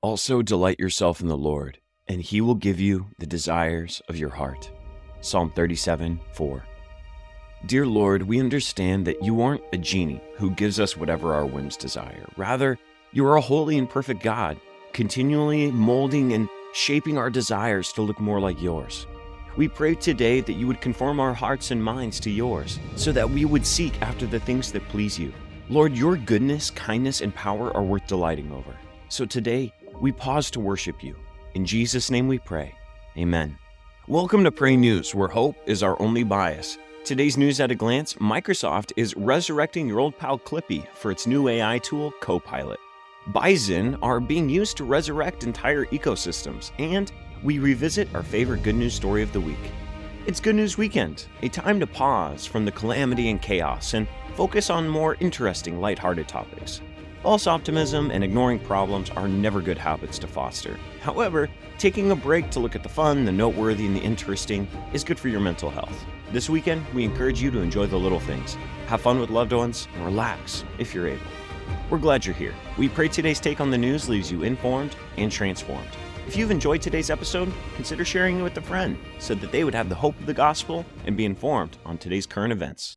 Also, delight yourself in the Lord, and he will give you the desires of your heart. Psalm 37 4. Dear Lord, we understand that you aren't a genie who gives us whatever our whims desire. Rather, you are a holy and perfect God, continually molding and shaping our desires to look more like yours. We pray today that you would conform our hearts and minds to yours, so that we would seek after the things that please you. Lord, your goodness, kindness, and power are worth delighting over. So today, we pause to worship you. In Jesus' name we pray. Amen. Welcome to Pray News, where hope is our only bias. Today's news at a glance Microsoft is resurrecting your old pal Clippy for its new AI tool, Copilot. Bison are being used to resurrect entire ecosystems, and we revisit our favorite good news story of the week. It's Good News Weekend, a time to pause from the calamity and chaos and focus on more interesting, lighthearted topics. False optimism and ignoring problems are never good habits to foster. However, taking a break to look at the fun, the noteworthy, and the interesting is good for your mental health. This weekend, we encourage you to enjoy the little things, have fun with loved ones, and relax if you're able. We're glad you're here. We pray today's take on the news leaves you informed and transformed. If you've enjoyed today's episode, consider sharing it with a friend so that they would have the hope of the gospel and be informed on today's current events.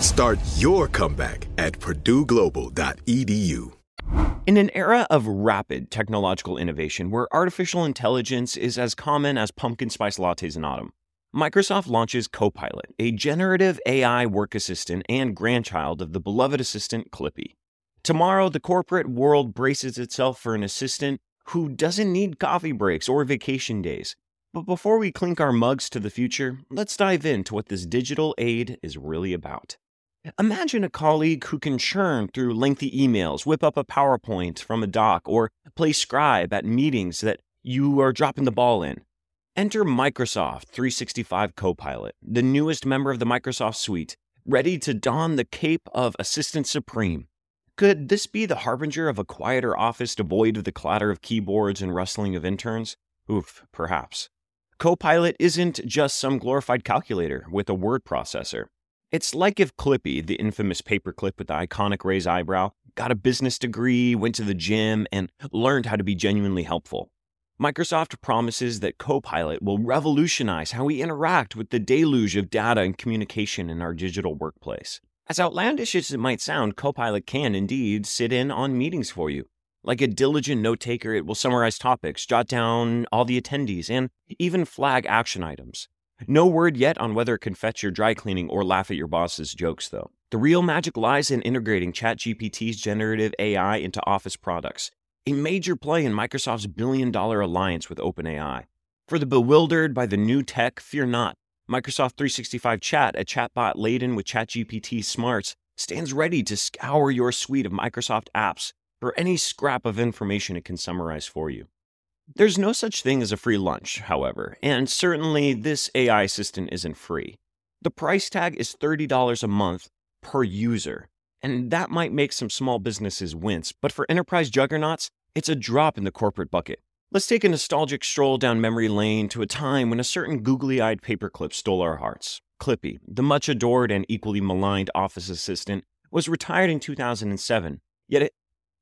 Start your comeback at purdueglobal.edu. In an era of rapid technological innovation where artificial intelligence is as common as pumpkin spice lattes in autumn, Microsoft launches Copilot, a generative AI work assistant and grandchild of the beloved assistant Clippy. Tomorrow, the corporate world braces itself for an assistant who doesn't need coffee breaks or vacation days. But before we clink our mugs to the future, let's dive into what this digital aid is really about. Imagine a colleague who can churn through lengthy emails, whip up a PowerPoint from a doc, or play scribe at meetings that you are dropping the ball in. Enter Microsoft 365 Copilot, the newest member of the Microsoft suite, ready to don the cape of Assistant Supreme. Could this be the harbinger of a quieter office devoid of the clatter of keyboards and rustling of interns? Oof, perhaps. Copilot isn't just some glorified calculator with a word processor. It's like if Clippy, the infamous paperclip with the iconic raised eyebrow, got a business degree, went to the gym, and learned how to be genuinely helpful. Microsoft promises that Copilot will revolutionize how we interact with the deluge of data and communication in our digital workplace. As outlandish as it might sound, Copilot can indeed sit in on meetings for you. Like a diligent note taker, it will summarize topics, jot down all the attendees, and even flag action items. No word yet on whether it can fetch your dry cleaning or laugh at your boss's jokes, though. The real magic lies in integrating ChatGPT's generative AI into Office products, a major play in Microsoft's billion dollar alliance with OpenAI. For the bewildered by the new tech, fear not. Microsoft 365 Chat, a chatbot laden with ChatGPT smarts, stands ready to scour your suite of Microsoft apps for any scrap of information it can summarize for you. There's no such thing as a free lunch, however, and certainly this AI assistant isn't free. The price tag is $30 a month per user, and that might make some small businesses wince, but for enterprise juggernauts, it's a drop in the corporate bucket. Let's take a nostalgic stroll down memory lane to a time when a certain googly eyed paperclip stole our hearts. Clippy, the much adored and equally maligned office assistant, was retired in 2007, yet, it,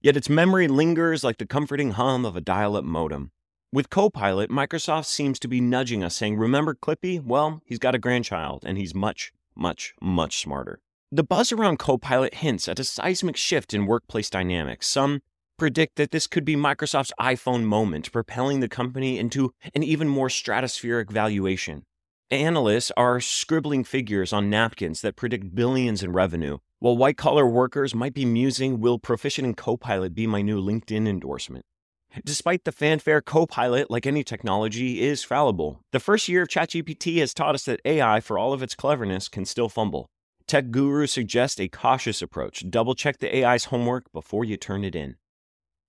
yet its memory lingers like the comforting hum of a dial up modem. With Copilot, Microsoft seems to be nudging us, saying, Remember Clippy? Well, he's got a grandchild, and he's much, much, much smarter. The buzz around Copilot hints at a seismic shift in workplace dynamics. Some predict that this could be Microsoft's iPhone moment, propelling the company into an even more stratospheric valuation. Analysts are scribbling figures on napkins that predict billions in revenue, while white collar workers might be musing, Will Proficient in Copilot be my new LinkedIn endorsement? Despite the fanfare, Copilot, like any technology, is fallible. The first year of ChatGPT has taught us that AI, for all of its cleverness, can still fumble. Tech gurus suggest a cautious approach. Double check the AI's homework before you turn it in.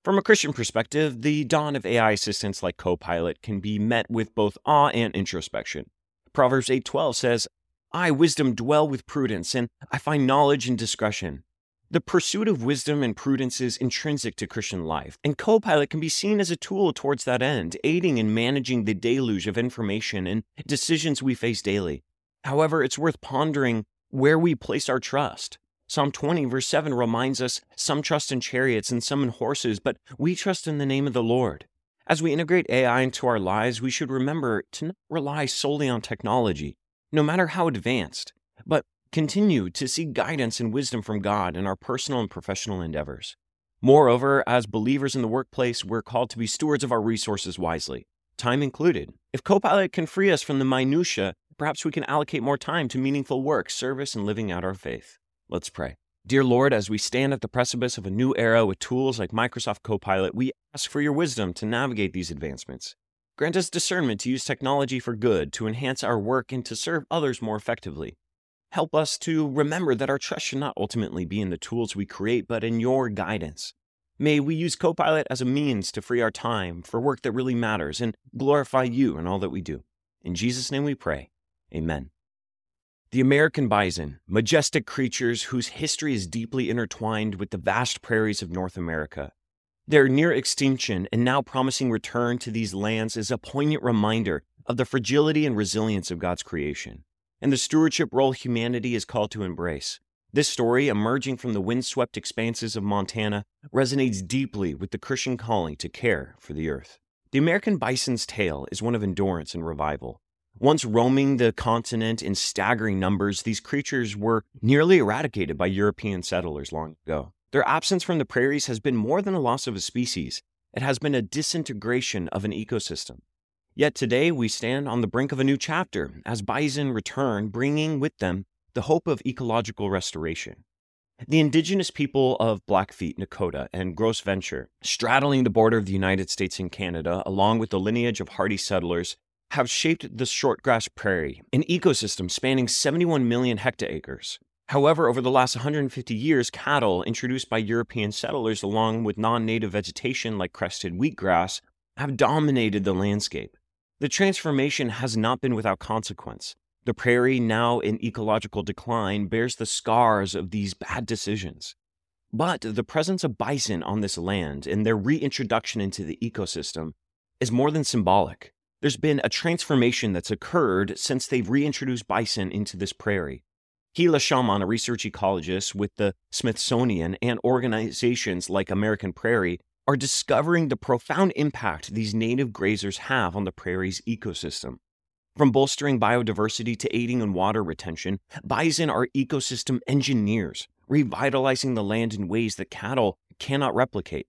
From a Christian perspective, the dawn of AI assistants like Copilot can be met with both awe and introspection. Proverbs 8:12 says, "I wisdom dwell with prudence, and I find knowledge and discretion." The pursuit of wisdom and prudence is intrinsic to Christian life, and Copilot can be seen as a tool towards that end, aiding in managing the deluge of information and decisions we face daily. However, it's worth pondering where we place our trust. Psalm 20, verse 7 reminds us some trust in chariots and some in horses, but we trust in the name of the Lord. As we integrate AI into our lives, we should remember to not rely solely on technology, no matter how advanced, but continue to seek guidance and wisdom from God in our personal and professional endeavors. Moreover, as believers in the workplace, we're called to be stewards of our resources wisely, time included. If Copilot can free us from the minutiae, perhaps we can allocate more time to meaningful work, service, and living out our faith. Let's pray. Dear Lord, as we stand at the precipice of a new era with tools like Microsoft Copilot, we ask for your wisdom to navigate these advancements. Grant us discernment to use technology for good, to enhance our work, and to serve others more effectively. Help us to remember that our trust should not ultimately be in the tools we create, but in your guidance. May we use Copilot as a means to free our time for work that really matters and glorify you in all that we do. In Jesus' name we pray. Amen. The American bison, majestic creatures whose history is deeply intertwined with the vast prairies of North America. Their near extinction and now promising return to these lands is a poignant reminder of the fragility and resilience of God's creation, and the stewardship role humanity is called to embrace. This story, emerging from the windswept expanses of Montana, resonates deeply with the Christian calling to care for the earth. The American bison's tale is one of endurance and revival. Once roaming the continent in staggering numbers, these creatures were nearly eradicated by European settlers long ago. Their absence from the prairies has been more than a loss of a species, it has been a disintegration of an ecosystem. Yet today we stand on the brink of a new chapter as bison return, bringing with them the hope of ecological restoration. The indigenous people of Blackfeet, Nakota, and Gros Ventre, straddling the border of the United States and Canada, along with the lineage of hardy settlers, have shaped the shortgrass prairie, an ecosystem spanning 71 million hectares. However, over the last 150 years, cattle introduced by European settlers, along with non native vegetation like crested wheatgrass, have dominated the landscape. The transformation has not been without consequence. The prairie, now in ecological decline, bears the scars of these bad decisions. But the presence of bison on this land and their reintroduction into the ecosystem is more than symbolic there's been a transformation that's occurred since they've reintroduced bison into this prairie. Hila Shamon, a research ecologist with the Smithsonian and organizations like American Prairie, are discovering the profound impact these native grazers have on the prairie's ecosystem. From bolstering biodiversity to aiding in water retention, bison are ecosystem engineers, revitalizing the land in ways that cattle cannot replicate.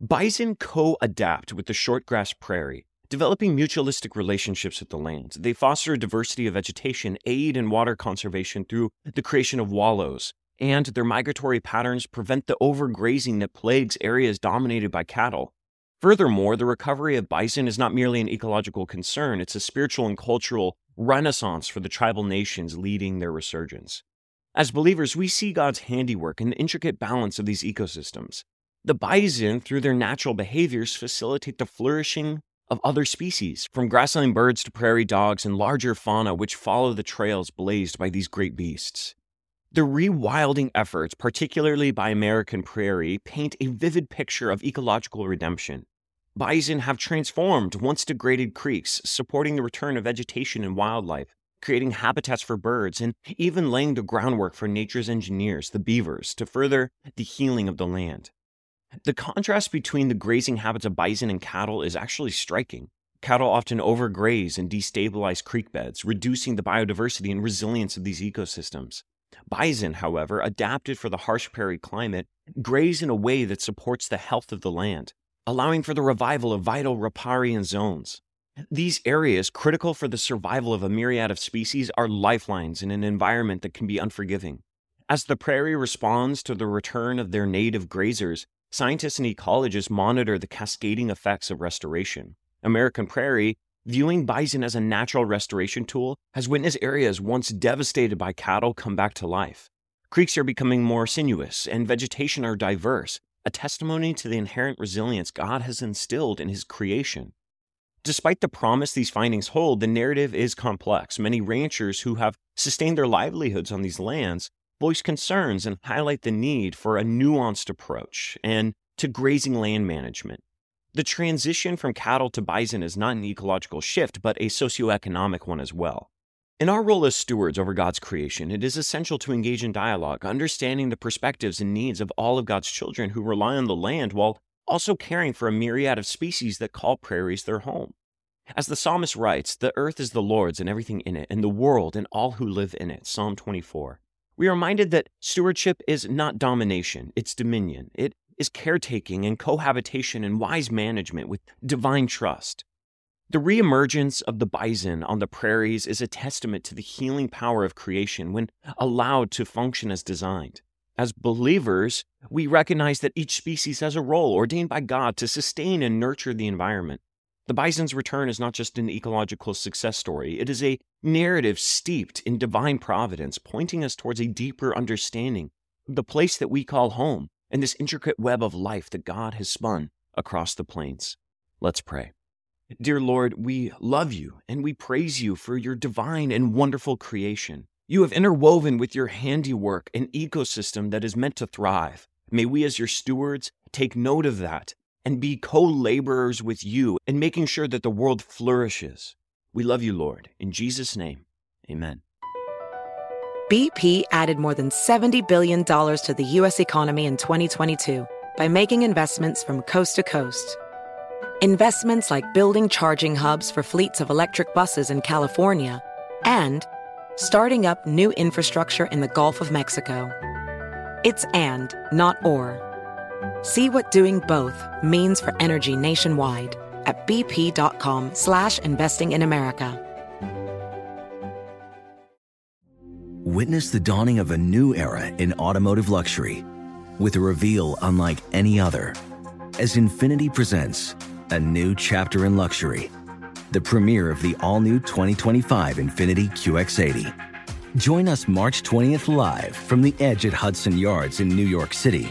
Bison co adapt with the shortgrass prairie, developing mutualistic relationships with the land. They foster a diversity of vegetation, aid in water conservation through the creation of wallows, and their migratory patterns prevent the overgrazing that plagues areas dominated by cattle. Furthermore, the recovery of bison is not merely an ecological concern, it's a spiritual and cultural renaissance for the tribal nations leading their resurgence. As believers, we see God's handiwork in the intricate balance of these ecosystems. The bison, through their natural behaviors, facilitate the flourishing of other species, from grassland birds to prairie dogs and larger fauna which follow the trails blazed by these great beasts. The rewilding efforts, particularly by American Prairie, paint a vivid picture of ecological redemption. Bison have transformed once degraded creeks, supporting the return of vegetation and wildlife, creating habitats for birds, and even laying the groundwork for nature's engineers, the beavers, to further the healing of the land. The contrast between the grazing habits of bison and cattle is actually striking. Cattle often overgraze and destabilize creek beds, reducing the biodiversity and resilience of these ecosystems. Bison, however, adapted for the harsh prairie climate, graze in a way that supports the health of the land, allowing for the revival of vital riparian zones. These areas, critical for the survival of a myriad of species, are lifelines in an environment that can be unforgiving. As the prairie responds to the return of their native grazers, scientists and ecologists monitor the cascading effects of restoration. American Prairie, viewing bison as a natural restoration tool, has witnessed areas once devastated by cattle come back to life. Creeks are becoming more sinuous and vegetation are diverse, a testimony to the inherent resilience God has instilled in his creation. Despite the promise these findings hold, the narrative is complex. Many ranchers who have sustained their livelihoods on these lands voice concerns and highlight the need for a nuanced approach and to grazing land management. The transition from cattle to bison is not an ecological shift, but a socioeconomic one as well. In our role as stewards over God's creation, it is essential to engage in dialogue, understanding the perspectives and needs of all of God's children who rely on the land while also caring for a myriad of species that call prairies their home. As the psalmist writes, the earth is the Lord's and everything in it, and the world and all who live in it. Psalm 24. We are reminded that stewardship is not domination, it's dominion. It is caretaking and cohabitation and wise management with divine trust. The reemergence of the bison on the prairies is a testament to the healing power of creation when allowed to function as designed. As believers, we recognize that each species has a role ordained by God to sustain and nurture the environment. The bison's return is not just an ecological success story, it is a narrative steeped in divine providence, pointing us towards a deeper understanding of the place that we call home and this intricate web of life that God has spun across the plains. Let's pray. Dear Lord, we love you and we praise you for your divine and wonderful creation. You have interwoven with your handiwork an ecosystem that is meant to thrive. May we, as your stewards, take note of that and be co laborers with you in making sure that the world flourishes. We love you, Lord. In Jesus' name, amen. BP added more than $70 billion to the U.S. economy in 2022 by making investments from coast to coast. Investments like building charging hubs for fleets of electric buses in California and starting up new infrastructure in the Gulf of Mexico. It's and, not or. See what doing both means for energy nationwide at bp.com slash investing in America. Witness the dawning of a new era in automotive luxury with a reveal unlike any other as Infiniti presents a new chapter in luxury, the premiere of the all-new 2025 Infiniti QX80. Join us March 20th live from the edge at Hudson Yards in New York City,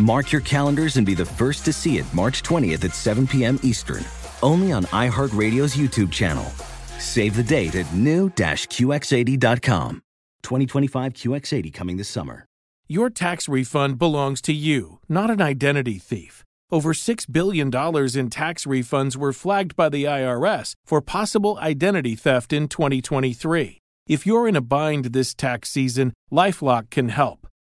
Mark your calendars and be the first to see it March 20th at 7 p.m. Eastern, only on iHeartRadio's YouTube channel. Save the date at new-QX80.com. 2025 QX80 coming this summer. Your tax refund belongs to you, not an identity thief. Over $6 billion in tax refunds were flagged by the IRS for possible identity theft in 2023. If you're in a bind this tax season, Lifelock can help.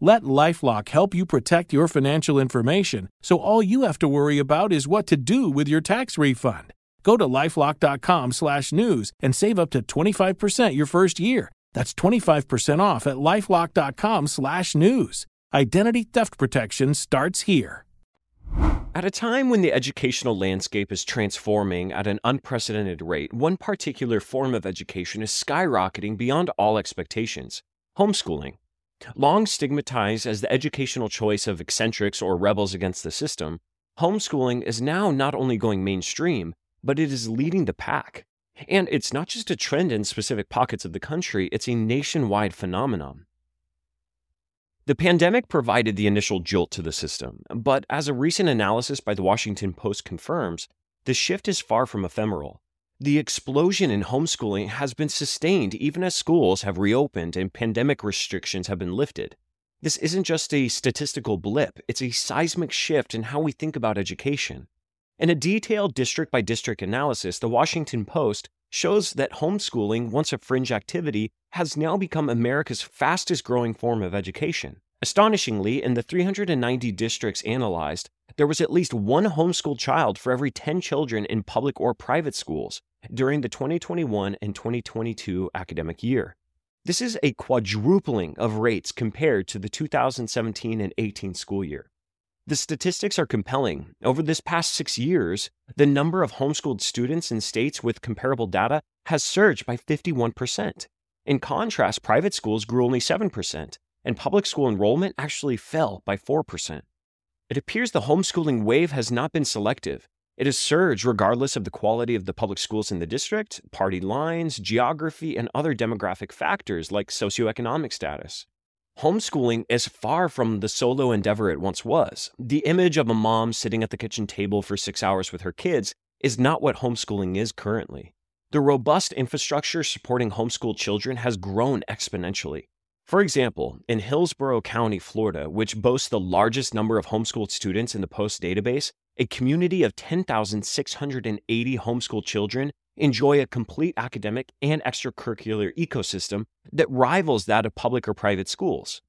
Let Lifelock help you protect your financial information so all you have to worry about is what to do with your tax refund. Go to lifelock.com/news and save up to 25% your first year. That's 25% off at lifelock.com/news. Identity theft protection starts here. At a time when the educational landscape is transforming at an unprecedented rate, one particular form of education is skyrocketing beyond all expectations homeschooling. Long stigmatized as the educational choice of eccentrics or rebels against the system, homeschooling is now not only going mainstream, but it is leading the pack. And it's not just a trend in specific pockets of the country, it's a nationwide phenomenon. The pandemic provided the initial jolt to the system, but as a recent analysis by the Washington Post confirms, the shift is far from ephemeral. The explosion in homeschooling has been sustained even as schools have reopened and pandemic restrictions have been lifted. This isn't just a statistical blip, it's a seismic shift in how we think about education. In a detailed district by district analysis, the Washington Post shows that homeschooling, once a fringe activity, has now become America's fastest growing form of education. Astonishingly, in the 390 districts analyzed, there was at least one homeschooled child for every 10 children in public or private schools during the 2021 and 2022 academic year. This is a quadrupling of rates compared to the 2017 and 18 school year. The statistics are compelling. Over this past six years, the number of homeschooled students in states with comparable data has surged by 51%. In contrast, private schools grew only 7%, and public school enrollment actually fell by 4%. It appears the homeschooling wave has not been selective. It has surged regardless of the quality of the public schools in the district, party lines, geography, and other demographic factors like socioeconomic status. Homeschooling is far from the solo endeavor it once was. The image of a mom sitting at the kitchen table for six hours with her kids is not what homeschooling is currently. The robust infrastructure supporting homeschooled children has grown exponentially. For example, in Hillsborough County, Florida, which boasts the largest number of homeschooled students in the POST database, a community of 10,680 homeschool children enjoy a complete academic and extracurricular ecosystem that rivals that of public or private schools.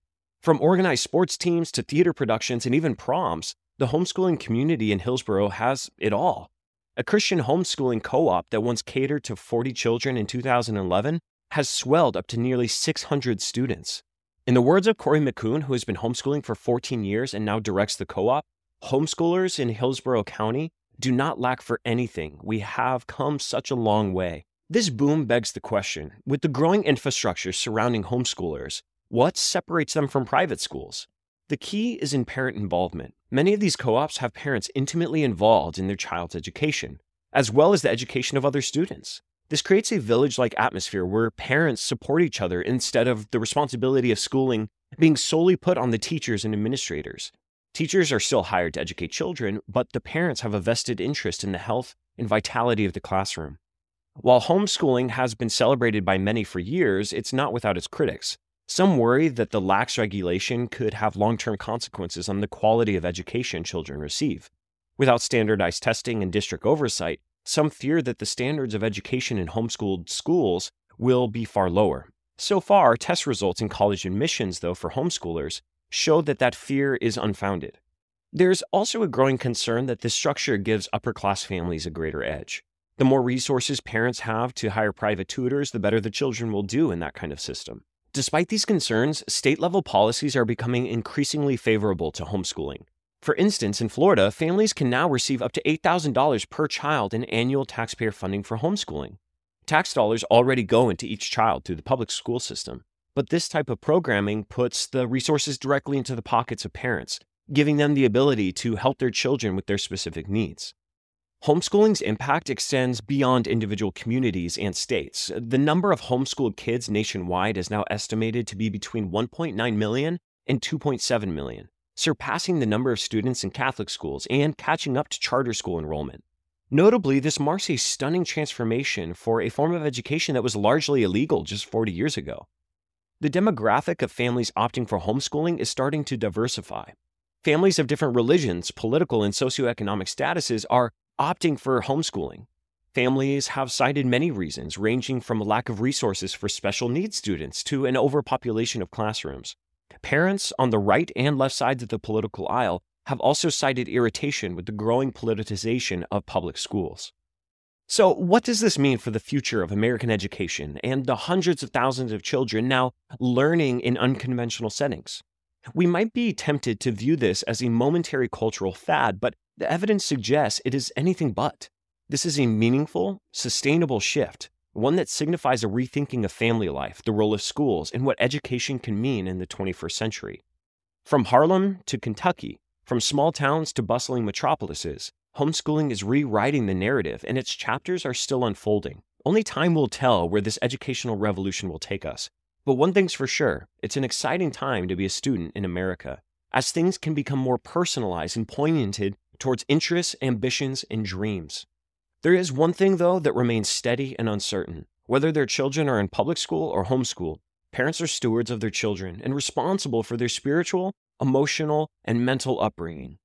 From organized sports teams to theater productions and even proms, the homeschooling community in Hillsborough has it all. A Christian homeschooling co op that once catered to 40 children in 2011 has swelled up to nearly 600 students. In the words of Corey McCune, who has been homeschooling for 14 years and now directs the co op, homeschoolers in Hillsborough County do not lack for anything. We have come such a long way. This boom begs the question with the growing infrastructure surrounding homeschoolers, what separates them from private schools? The key is in parent involvement. Many of these co ops have parents intimately involved in their child's education, as well as the education of other students. This creates a village like atmosphere where parents support each other instead of the responsibility of schooling being solely put on the teachers and administrators. Teachers are still hired to educate children, but the parents have a vested interest in the health and vitality of the classroom. While homeschooling has been celebrated by many for years, it's not without its critics. Some worry that the lax regulation could have long term consequences on the quality of education children receive. Without standardized testing and district oversight, some fear that the standards of education in homeschooled schools will be far lower. So far, test results in college admissions, though, for homeschoolers show that that fear is unfounded. There's also a growing concern that this structure gives upper class families a greater edge. The more resources parents have to hire private tutors, the better the children will do in that kind of system. Despite these concerns, state level policies are becoming increasingly favorable to homeschooling. For instance, in Florida, families can now receive up to $8,000 per child in annual taxpayer funding for homeschooling. Tax dollars already go into each child through the public school system. But this type of programming puts the resources directly into the pockets of parents, giving them the ability to help their children with their specific needs. Homeschooling's impact extends beyond individual communities and states. The number of homeschooled kids nationwide is now estimated to be between 1.9 million and 2.7 million, surpassing the number of students in Catholic schools and catching up to charter school enrollment. Notably, this marks a stunning transformation for a form of education that was largely illegal just 40 years ago. The demographic of families opting for homeschooling is starting to diversify. Families of different religions, political, and socioeconomic statuses are opting for homeschooling. Families have cited many reasons, ranging from a lack of resources for special needs students to an overpopulation of classrooms. Parents on the right and left sides of the political aisle have also cited irritation with the growing politicization of public schools. So, what does this mean for the future of American education and the hundreds of thousands of children now learning in unconventional settings? We might be tempted to view this as a momentary cultural fad, but the evidence suggests it is anything but. This is a meaningful, sustainable shift, one that signifies a rethinking of family life, the role of schools, and what education can mean in the 21st century. From Harlem to Kentucky, from small towns to bustling metropolises, homeschooling is rewriting the narrative and its chapters are still unfolding. Only time will tell where this educational revolution will take us. But one thing's for sure it's an exciting time to be a student in America, as things can become more personalized and pointed towards interests, ambitions, and dreams. There is one thing, though, that remains steady and uncertain. Whether their children are in public school or homeschool, parents are stewards of their children and responsible for their spiritual, emotional, and mental upbringing.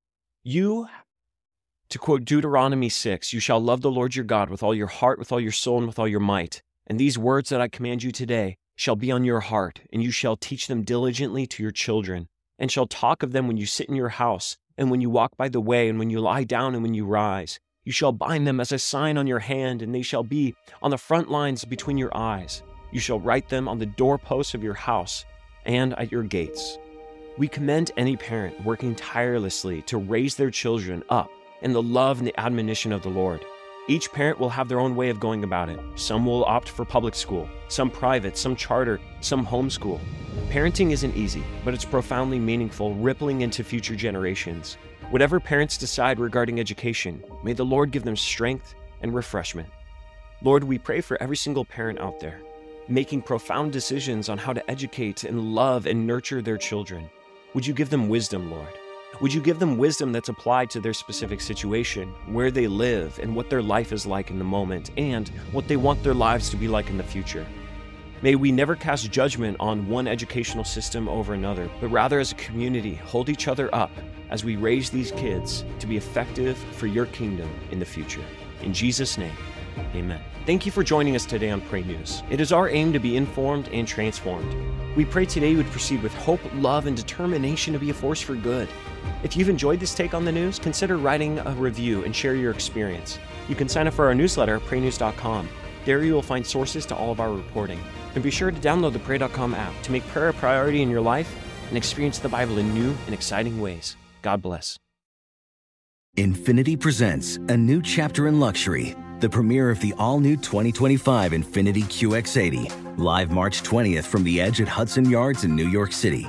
You to quote Deuteronomy 6, you shall love the Lord your God with all your heart, with all your soul, and with all your might. And these words that I command you today shall be on your heart, and you shall teach them diligently to your children, and shall talk of them when you sit in your house, and when you walk by the way, and when you lie down, and when you rise. You shall bind them as a sign on your hand, and they shall be on the front lines between your eyes. You shall write them on the doorposts of your house and at your gates. We commend any parent working tirelessly to raise their children up and the love and the admonition of the Lord. Each parent will have their own way of going about it. Some will opt for public school, some private, some charter, some homeschool. Parenting isn't easy, but it's profoundly meaningful, rippling into future generations. Whatever parents decide regarding education, may the Lord give them strength and refreshment. Lord, we pray for every single parent out there, making profound decisions on how to educate and love and nurture their children. Would you give them wisdom, Lord? Would you give them wisdom that's applied to their specific situation, where they live, and what their life is like in the moment, and what they want their lives to be like in the future? May we never cast judgment on one educational system over another, but rather as a community hold each other up as we raise these kids to be effective for your kingdom in the future. In Jesus' name, amen. Thank you for joining us today on Pray News. It is our aim to be informed and transformed. We pray today you would proceed with hope, love, and determination to be a force for good. If you've enjoyed this take on the news, consider writing a review and share your experience. You can sign up for our newsletter at praynews.com. There you will find sources to all of our reporting. And be sure to download the Pray.com app to make prayer a priority in your life and experience the Bible in new and exciting ways. God bless. Infiniti presents a new chapter in luxury, the premiere of the all new 2025 Infiniti QX80, live March 20th from the edge at Hudson Yards in New York City,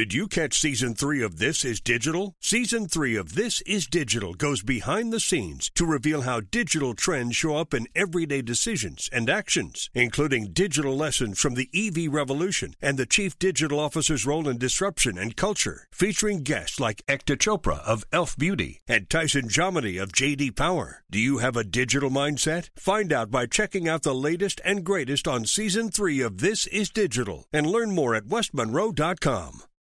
Did you catch season three of This Is Digital? Season three of This Is Digital goes behind the scenes to reveal how digital trends show up in everyday decisions and actions, including digital lessons from the EV revolution and the chief digital officer's role in disruption and culture, featuring guests like Ekta Chopra of Elf Beauty and Tyson Jominy of JD Power. Do you have a digital mindset? Find out by checking out the latest and greatest on season three of This Is Digital and learn more at westmonroe.com.